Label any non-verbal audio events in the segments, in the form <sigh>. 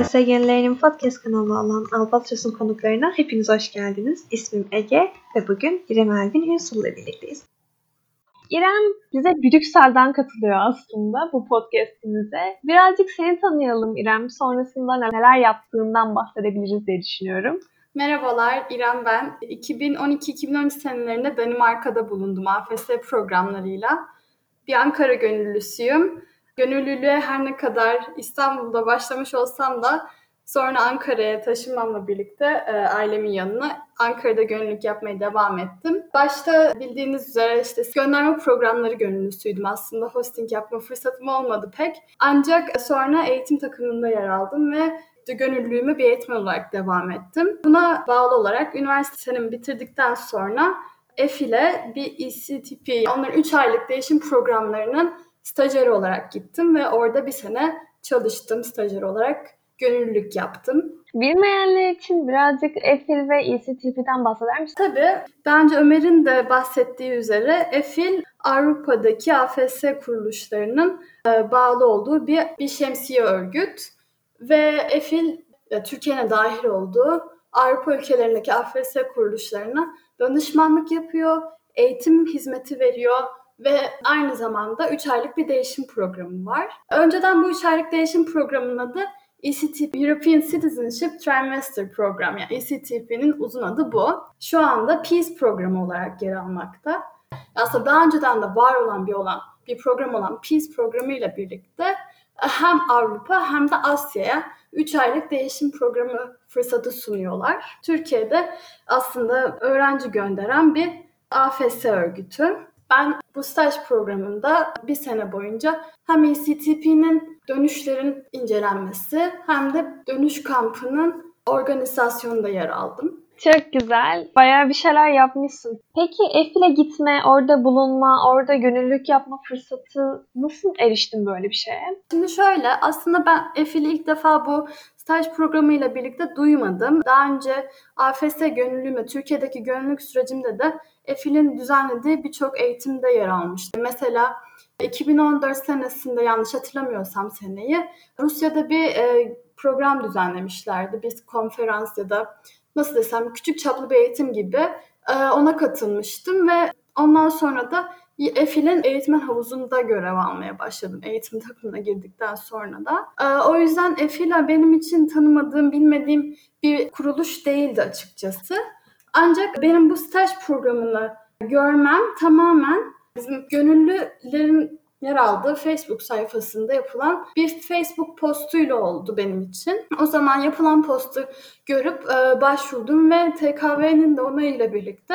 AFS Yenilerinin podcast kanalı olan Albatros'un konuklarına hepiniz hoş geldiniz. İsmim Ege ve bugün İrem Elvin Ünsul ile birlikteyiz. İrem bize Brüksel'den katılıyor aslında bu podcastimize. Birazcık seni tanıyalım İrem. Sonrasında neler yaptığından bahsedebiliriz diye düşünüyorum. Merhabalar İrem ben. 2012-2013 senelerinde Danimarka'da bulundum AFS programlarıyla. Bir Ankara gönüllüsüyüm. Gönüllülüğe her ne kadar İstanbul'da başlamış olsam da sonra Ankara'ya taşınmamla birlikte e, ailemin yanına Ankara'da gönüllülük yapmaya devam ettim. Başta bildiğiniz üzere işte gönderme programları gönüllüsüydüm aslında. Hosting yapma fırsatım olmadı pek. Ancak sonra eğitim takımında yer aldım ve gönüllülüğümü bir eğitmen olarak devam ettim. Buna bağlı olarak üniversitemi bitirdikten sonra F ile bir ECTP, onların 3 aylık değişim programlarının stajyeri olarak gittim ve orada bir sene çalıştım stajyer olarak. Gönüllülük yaptım. Bilmeyenler için birazcık EFIL ve ECTP'den bahseder misin? Tabii. Önce Ömer'in de bahsettiği üzere EFIL Avrupa'daki AFS kuruluşlarının e, bağlı olduğu bir, bir şemsiye örgüt. Ve EFIL Türkiye'ne dahil olduğu Avrupa ülkelerindeki AFS kuruluşlarına danışmanlık yapıyor, eğitim hizmeti veriyor ve aynı zamanda 3 aylık bir değişim programı var. Önceden bu 3 aylık değişim programının adı ECTP European Citizenship Trimester Program yani ECTP'nin uzun adı bu. Şu anda Peace programı olarak yer almakta. Aslında daha önceden de var olan bir olan bir program olan Peace programı ile birlikte hem Avrupa hem de Asya'ya 3 aylık değişim programı fırsatı sunuyorlar. Türkiye'de aslında öğrenci gönderen bir AFS örgütü. Ben bu staj programında bir sene boyunca hem ECTP'nin dönüşlerin incelenmesi hem de dönüş kampının organizasyonunda yer aldım. Çok güzel. Bayağı bir şeyler yapmışsın. Peki EFİL'e gitme, orada bulunma, orada gönüllülük yapma fırsatı nasıl eriştin böyle bir şeye? Şimdi şöyle aslında ben EFİL'i ilk defa bu staj programıyla birlikte duymadım. Daha önce AFS gönüllülüğüme, Türkiye'deki gönüllülük sürecimde de EFİL'in düzenlediği birçok eğitimde yer almıştım. Mesela 2014 senesinde yanlış hatırlamıyorsam seneyi Rusya'da bir e, program düzenlemişlerdi. Bir konferans ya da nasıl desem küçük çaplı bir eğitim gibi e, ona katılmıştım ve ondan sonra da EFİL'in eğitmen havuzunda görev almaya başladım eğitim takımına girdikten sonra da. E, o yüzden EFİL benim için tanımadığım, bilmediğim bir kuruluş değildi açıkçası. Ancak benim bu staj programını görmem tamamen bizim gönüllülerin yer aldığı Facebook sayfasında yapılan bir Facebook postuyla oldu benim için. O zaman yapılan postu görüp e, başvurdum ve TKV'nin de onayıyla birlikte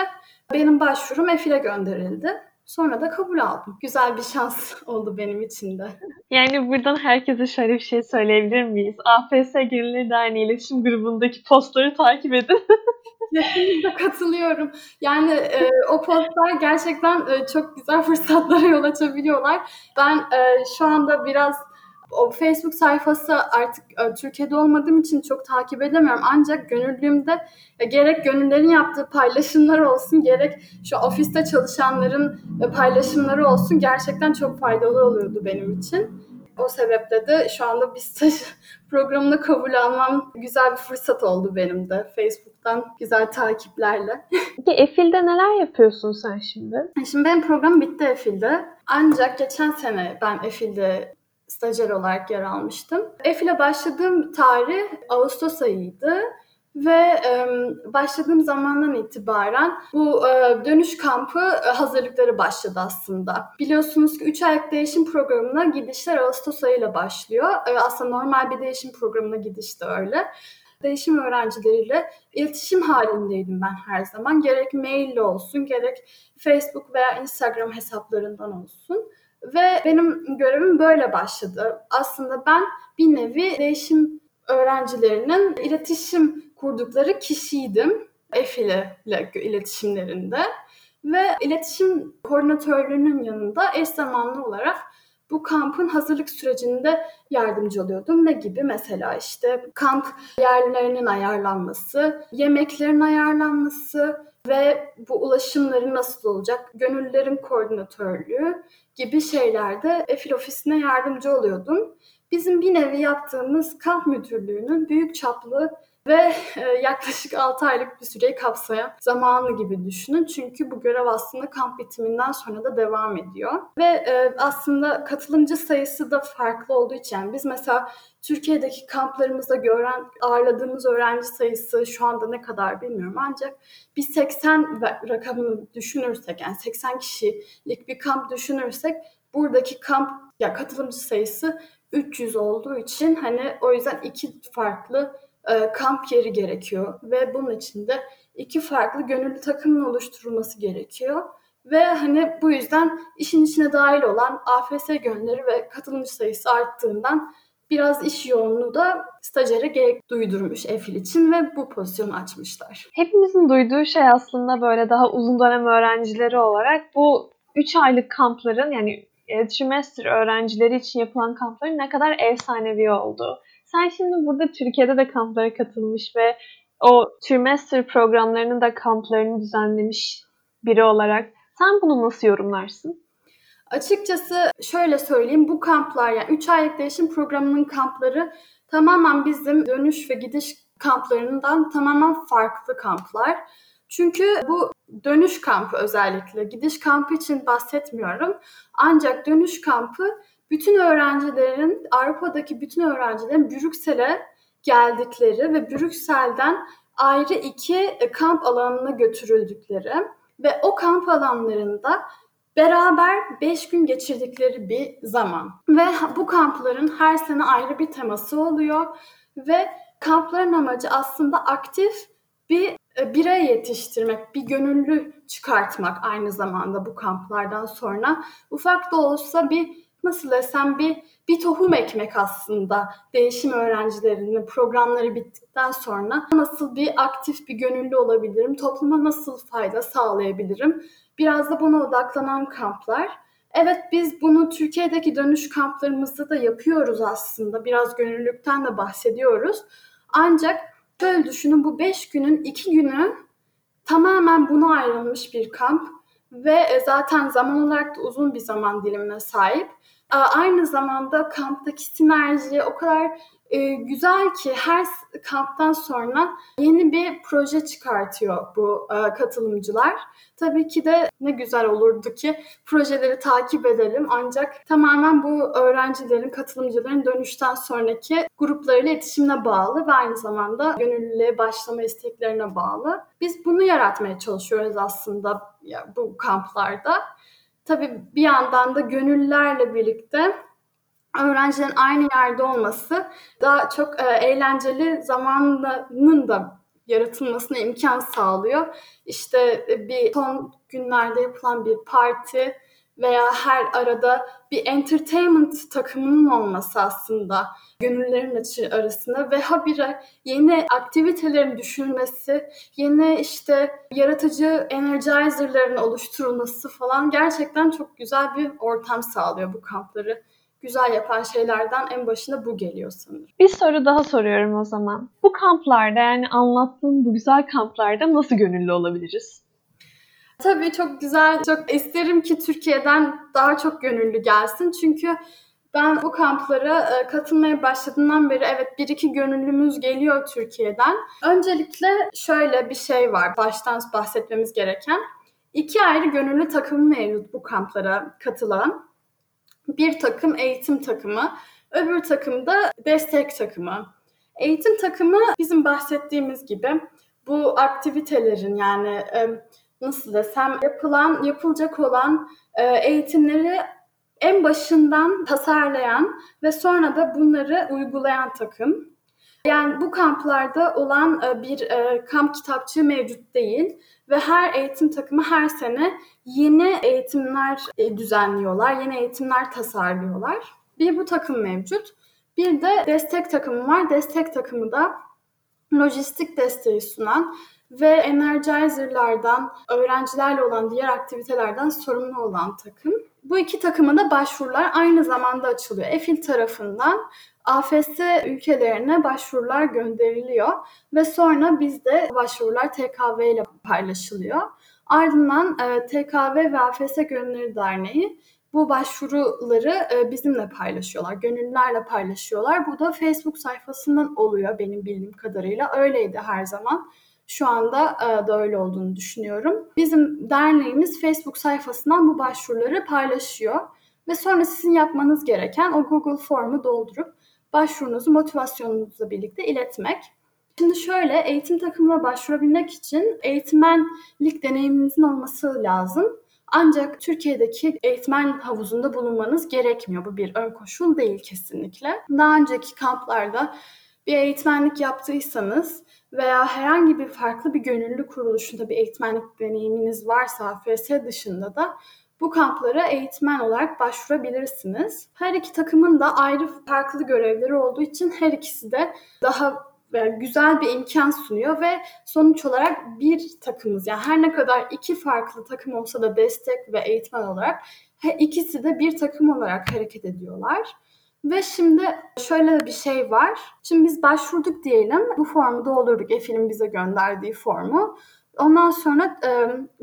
benim başvurum EFİL'e gönderildi. Sonra da kabul aldım. Güzel bir şans <laughs> oldu benim için de. Yani buradan herkese şöyle bir şey söyleyebilir miyiz? AFS Gönüllü Derneği iletişim grubundaki postları takip edin. <laughs> Kesinlikle katılıyorum. Yani e, o postlar gerçekten e, çok güzel <laughs> fırsatlara yol açabiliyorlar. Ben e, şu anda biraz o Facebook sayfası artık e, Türkiye'de olmadığım için çok takip edemiyorum. Ancak gönüllüğümde e, gerek gönüllerin yaptığı paylaşımlar olsun, gerek şu ofiste çalışanların e, paylaşımları olsun gerçekten çok faydalı oluyordu benim için. O sebeple de şu anda bir staj <laughs> programına kabul almam güzel bir fırsat oldu benim de. Facebook'tan güzel takiplerle. <laughs> Peki EFİL'de neler yapıyorsun sen şimdi? Şimdi benim program bitti EFİL'de. Ancak geçen sene ben EFİL'de stajyer olarak yer almıştım. EFİL'e başladığım tarih Ağustos ayıydı. Ve başladığım zamandan itibaren bu dönüş kampı hazırlıkları başladı aslında. Biliyorsunuz ki 3 aylık değişim programına gidişler Ağustos ayıyla başlıyor. Aslında normal bir değişim programına gidiş de öyle. Değişim öğrencileriyle iletişim halindeydim ben her zaman. Gerek maille olsun, gerek Facebook veya Instagram hesaplarından olsun. Ve benim görevim böyle başladı. Aslında ben bir nevi değişim öğrencilerinin iletişim kurdukları kişiydim EFİL ile iletişimlerinde. Ve iletişim koordinatörlüğünün yanında eş zamanlı olarak bu kampın hazırlık sürecinde yardımcı oluyordum. Ne gibi? Mesela işte kamp yerlerinin ayarlanması, yemeklerin ayarlanması ve bu ulaşımların nasıl olacak, gönüllülerin koordinatörlüğü gibi şeylerde EFİL ofisine yardımcı oluyordum. bizim bir nevi yaptığımız kamp müdürlüğünün büyük çaplı ve e, yaklaşık 6 aylık bir süreyi kapsayan zamanı gibi düşünün. Çünkü bu görev aslında kamp bitiminden sonra da devam ediyor. Ve e, aslında katılımcı sayısı da farklı olduğu için yani biz mesela Türkiye'deki kamplarımızda gören, ağırladığımız öğrenci sayısı şu anda ne kadar bilmiyorum ancak bir 80 rakamını düşünürsek yani 80 kişilik bir kamp düşünürsek buradaki kamp ya katılımcı sayısı 300 olduğu için hani o yüzden iki farklı e, kamp yeri gerekiyor ve bunun için de iki farklı gönüllü takımın oluşturulması gerekiyor. Ve hani bu yüzden işin içine dahil olan AFS gönülleri ve katılımcı sayısı arttığından biraz iş yoğunluğu da stajyere gerek duydurmuş EFİL için ve bu pozisyonu açmışlar. Hepimizin duyduğu şey aslında böyle daha uzun dönem öğrencileri olarak bu 3 aylık kampların yani trimester öğrencileri için yapılan kampların ne kadar efsanevi olduğu. Sen şimdi burada Türkiye'de de kamplara katılmış ve o trimester programlarının da kamplarını düzenlemiş biri olarak sen bunu nasıl yorumlarsın? Açıkçası şöyle söyleyeyim bu kamplar yani 3 aylık değişim programının kampları tamamen bizim dönüş ve gidiş kamplarından tamamen farklı kamplar. Çünkü bu dönüş kampı özellikle gidiş kampı için bahsetmiyorum. Ancak dönüş kampı bütün öğrencilerin, Avrupa'daki bütün öğrencilerin Brüksel'e geldikleri ve Brüksel'den ayrı iki kamp alanına götürüldükleri ve o kamp alanlarında beraber 5 gün geçirdikleri bir zaman. Ve bu kampların her sene ayrı bir teması oluyor ve kampların amacı aslında aktif bir e, birey yetiştirmek, bir gönüllü çıkartmak aynı zamanda bu kamplardan sonra. Ufak da olsa bir nasıl desem bir bir tohum ekmek aslında değişim öğrencilerinin programları bittikten sonra nasıl bir aktif bir gönüllü olabilirim, topluma nasıl fayda sağlayabilirim biraz da buna odaklanan kamplar. Evet biz bunu Türkiye'deki dönüş kamplarımızda da yapıyoruz aslında. Biraz gönüllülükten de bahsediyoruz. Ancak şöyle düşünün bu 5 günün 2 günü tamamen buna ayrılmış bir kamp ve zaten zaman olarak da uzun bir zaman dilimine sahip. Aynı zamanda kamptaki sinerji o kadar e, güzel ki her kamptan sonra yeni bir proje çıkartıyor bu e, katılımcılar. Tabii ki de ne güzel olurdu ki projeleri takip edelim ancak tamamen bu öğrencilerin, katılımcıların dönüşten sonraki gruplarıyla iletişimine bağlı ve aynı zamanda gönüllülüğe başlama isteklerine bağlı. Biz bunu yaratmaya çalışıyoruz aslında ya, bu kamplarda. Tabii bir yandan da gönüllülerle birlikte öğrencilerin aynı yerde olması daha çok e, eğlenceli zamanının da yaratılmasına imkan sağlıyor. İşte e, bir son günlerde yapılan bir parti veya her arada bir entertainment takımının olması aslında gönüllerin arasında ve habire yeni aktivitelerin düşünülmesi, yeni işte yaratıcı energizerların oluşturulması falan gerçekten çok güzel bir ortam sağlıyor bu kampları güzel yapan şeylerden en başında bu geliyor sanırım. Bir soru daha soruyorum o zaman. Bu kamplarda yani anlattığın bu güzel kamplarda nasıl gönüllü olabiliriz? Tabii çok güzel. Çok isterim ki Türkiye'den daha çok gönüllü gelsin. Çünkü ben bu kamplara e, katılmaya başladığımdan beri evet bir iki gönüllümüz geliyor Türkiye'den. Öncelikle şöyle bir şey var baştan bahsetmemiz gereken. İki ayrı gönüllü takım mevcut bu kamplara katılan bir takım eğitim takımı, öbür takım da destek takımı. Eğitim takımı bizim bahsettiğimiz gibi bu aktivitelerin yani nasıl desem yapılan, yapılacak olan eğitimleri en başından tasarlayan ve sonra da bunları uygulayan takım. Yani bu kamplarda olan bir kamp kitapçığı mevcut değil ve her eğitim takımı her sene yeni eğitimler e, düzenliyorlar, yeni eğitimler tasarlıyorlar. Bir bu takım mevcut. Bir de destek takımı var. Destek takımı da lojistik desteği sunan ve Energizer'lardan, öğrencilerle olan diğer aktivitelerden sorumlu olan takım. Bu iki takıma da başvurular aynı zamanda açılıyor. EFİL tarafından AFS ülkelerine başvurular gönderiliyor ve sonra bizde başvurular TKV ile paylaşılıyor. Ardından e, TKV ve AFS Gönülleri Derneği bu başvuruları e, bizimle paylaşıyorlar, gönüllülerle paylaşıyorlar. Bu da Facebook sayfasından oluyor benim bildiğim kadarıyla. Öyleydi her zaman. Şu anda e, öyle olduğunu düşünüyorum. Bizim derneğimiz Facebook sayfasından bu başvuruları paylaşıyor. Ve sonra sizin yapmanız gereken o Google Form'u doldurup başvurunuzu motivasyonunuzla birlikte iletmek. Şimdi şöyle eğitim takımına başvurabilmek için eğitmenlik deneyiminizin olması lazım. Ancak Türkiye'deki eğitmen havuzunda bulunmanız gerekmiyor. Bu bir ön koşul değil kesinlikle. Daha önceki kamplarda bir eğitmenlik yaptıysanız veya herhangi bir farklı bir gönüllü kuruluşunda bir eğitmenlik deneyiminiz varsa AFS dışında da bu kamplara eğitmen olarak başvurabilirsiniz. Her iki takımın da ayrı farklı görevleri olduğu için her ikisi de daha güzel bir imkan sunuyor ve sonuç olarak bir takımız yani her ne kadar iki farklı takım olsa da destek ve eğitmen olarak ikisi de bir takım olarak hareket ediyorlar. Ve şimdi şöyle bir şey var. Şimdi biz başvurduk diyelim. Bu formu doldurduk. Efil'in bize gönderdiği formu. Ondan sonra e,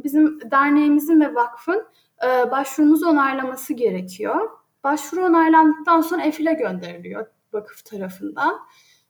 bizim derneğimizin ve vakfın e, başvurumuzu onaylaması gerekiyor. Başvuru onaylandıktan sonra EFİL'e gönderiliyor vakıf tarafından.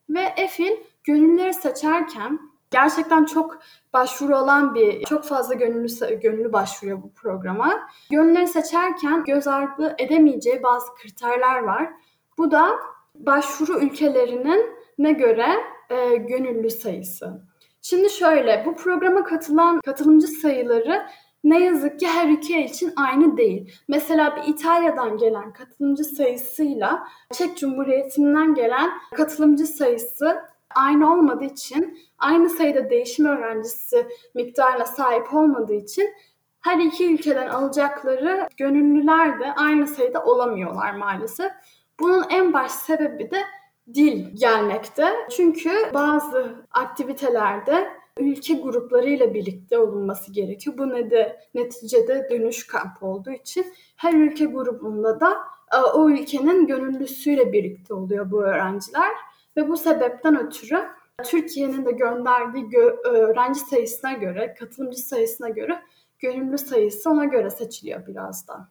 Ve EFİL gönüllüleri seçerken gerçekten çok başvuru olan bir, çok fazla gönüllü, gönüllü başvuruyor bu programa. Gönülleri seçerken göz ardı edemeyeceği bazı kriterler var. Bu da başvuru ülkelerinin ne göre e, gönüllü sayısı. Şimdi şöyle, bu programa katılan katılımcı sayıları ne yazık ki her ülke için aynı değil. Mesela bir İtalya'dan gelen katılımcı sayısıyla Çek Cumhuriyeti'nden gelen katılımcı sayısı aynı olmadığı için, aynı sayıda değişim öğrencisi miktarına sahip olmadığı için her iki ülkeden alacakları gönüllüler de aynı sayıda olamıyorlar maalesef. Bunun en baş sebebi de dil gelmekte. Çünkü bazı aktivitelerde ülke gruplarıyla birlikte olunması gerekiyor. Bu ne de neticede dönüş kampı olduğu için her ülke grubunda da e, o ülkenin gönüllüsüyle birlikte oluyor bu öğrenciler ve bu sebepten ötürü Türkiye'nin de gönderdiği gö- öğrenci sayısına göre, katılımcı sayısına göre gönüllü sayısı ona göre seçiliyor biraz da.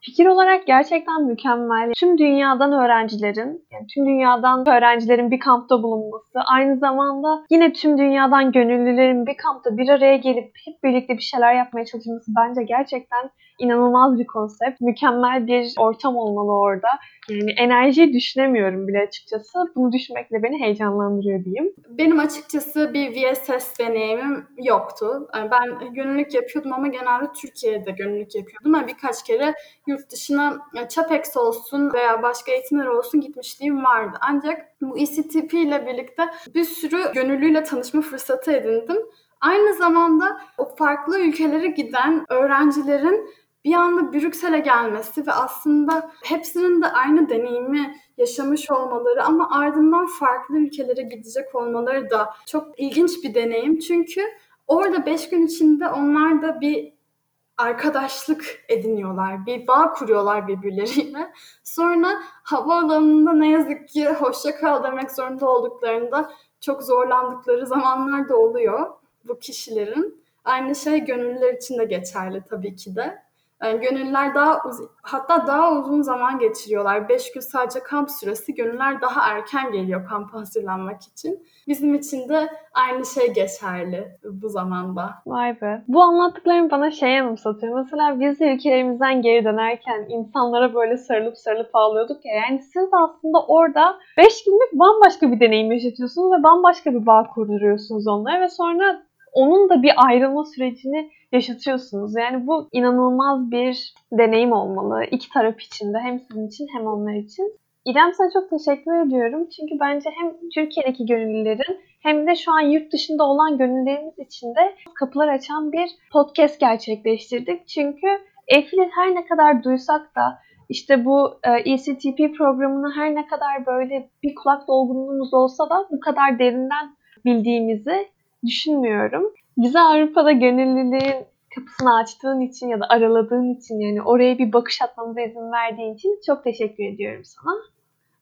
Fikir olarak gerçekten mükemmel. Tüm dünyadan öğrencilerin, yani tüm dünyadan öğrencilerin bir kampta bulunması, aynı zamanda yine tüm dünyadan gönüllülerin bir kampta bir araya gelip hep birlikte bir şeyler yapmaya çalışması bence gerçekten inanılmaz bir konsept. Mükemmel bir ortam olmalı orada. Yani enerjiyi düşünemiyorum bile açıkçası. Bunu düşünmekle beni heyecanlandırıyor diyeyim. Benim açıkçası bir VSS deneyimim yoktu. Ben gönüllülük yapıyordum ama genelde Türkiye'de gönüllülük yapıyordum. Yani birkaç kere yurt dışına CHAPEX olsun veya başka eğitimler olsun gitmişliğim vardı. Ancak bu ECTP ile birlikte bir sürü gönüllüyle tanışma fırsatı edindim. Aynı zamanda o farklı ülkelere giden öğrencilerin bir anda Brüksel'e gelmesi ve aslında hepsinin de aynı deneyimi yaşamış olmaları ama ardından farklı ülkelere gidecek olmaları da çok ilginç bir deneyim. Çünkü orada beş gün içinde onlar da bir arkadaşlık ediniyorlar, bir bağ kuruyorlar birbirleriyle. <laughs> Sonra havaalanında ne yazık ki hoşça kal demek zorunda olduklarında çok zorlandıkları zamanlar da oluyor bu kişilerin. Aynı şey gönüllüler için de geçerli tabii ki de. Yani gönüller daha hatta daha uzun zaman geçiriyorlar. Beş gün sadece kamp süresi. Gönüller daha erken geliyor kampa hazırlanmak için. Bizim için de aynı şey geçerli bu zamanda. Vay be. Bu anlattıklarım bana şey anımsatıyor. Mesela biz de ülkelerimizden geri dönerken insanlara böyle sarılıp sarılıp ağlıyorduk ya. Yani siz de aslında orada 5 günlük bambaşka bir deneyim yaşatıyorsunuz ve bambaşka bir bağ kurduruyorsunuz onlara ve sonra onun da bir ayrılma sürecini yaşatıyorsunuz. Yani bu inanılmaz bir deneyim olmalı. iki taraf için de hem sizin için hem onlar için. İrem sana çok teşekkür ediyorum. Çünkü bence hem Türkiye'deki gönüllülerin hem de şu an yurt dışında olan gönüllerimiz için de kapılar açan bir podcast gerçekleştirdik. Çünkü Efil'i her ne kadar duysak da işte bu ECTP programını her ne kadar böyle bir kulak dolgunluğumuz olsa da bu kadar derinden bildiğimizi düşünmüyorum. Bize Avrupa'da gönüllülüğün kapısını açtığın için ya da araladığın için yani oraya bir bakış atmamıza izin verdiğin için çok teşekkür ediyorum sana.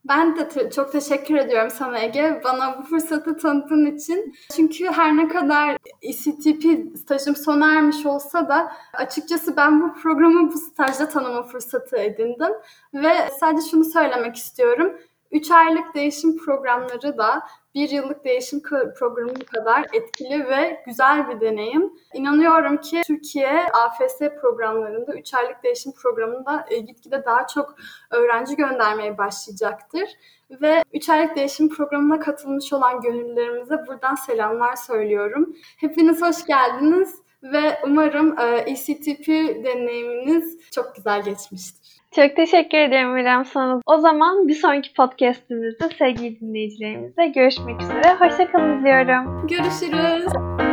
Ben de te- çok teşekkür ediyorum sana Ege. Bana bu fırsatı tanıdığın için. Çünkü her ne kadar ECTP stajım sona ermiş olsa da açıkçası ben bu programı bu stajda tanıma fırsatı edindim. Ve sadece şunu söylemek istiyorum. 3 aylık değişim programları da bir yıllık değişim programı kadar etkili ve güzel bir deneyim. İnanıyorum ki Türkiye AFS programlarında 3 aylık değişim programında e, gitgide daha çok öğrenci göndermeye başlayacaktır. Ve 3 aylık değişim programına katılmış olan gönüllülerimize buradan selamlar söylüyorum. Hepiniz hoş geldiniz ve umarım ECTP deneyiminiz çok güzel geçmiştir. Çok teşekkür ederim İrem sana. O zaman bir sonraki podcastimizde sevgili dinleyicilerimizle görüşmek üzere. Hoşçakalın diyorum. Görüşürüz.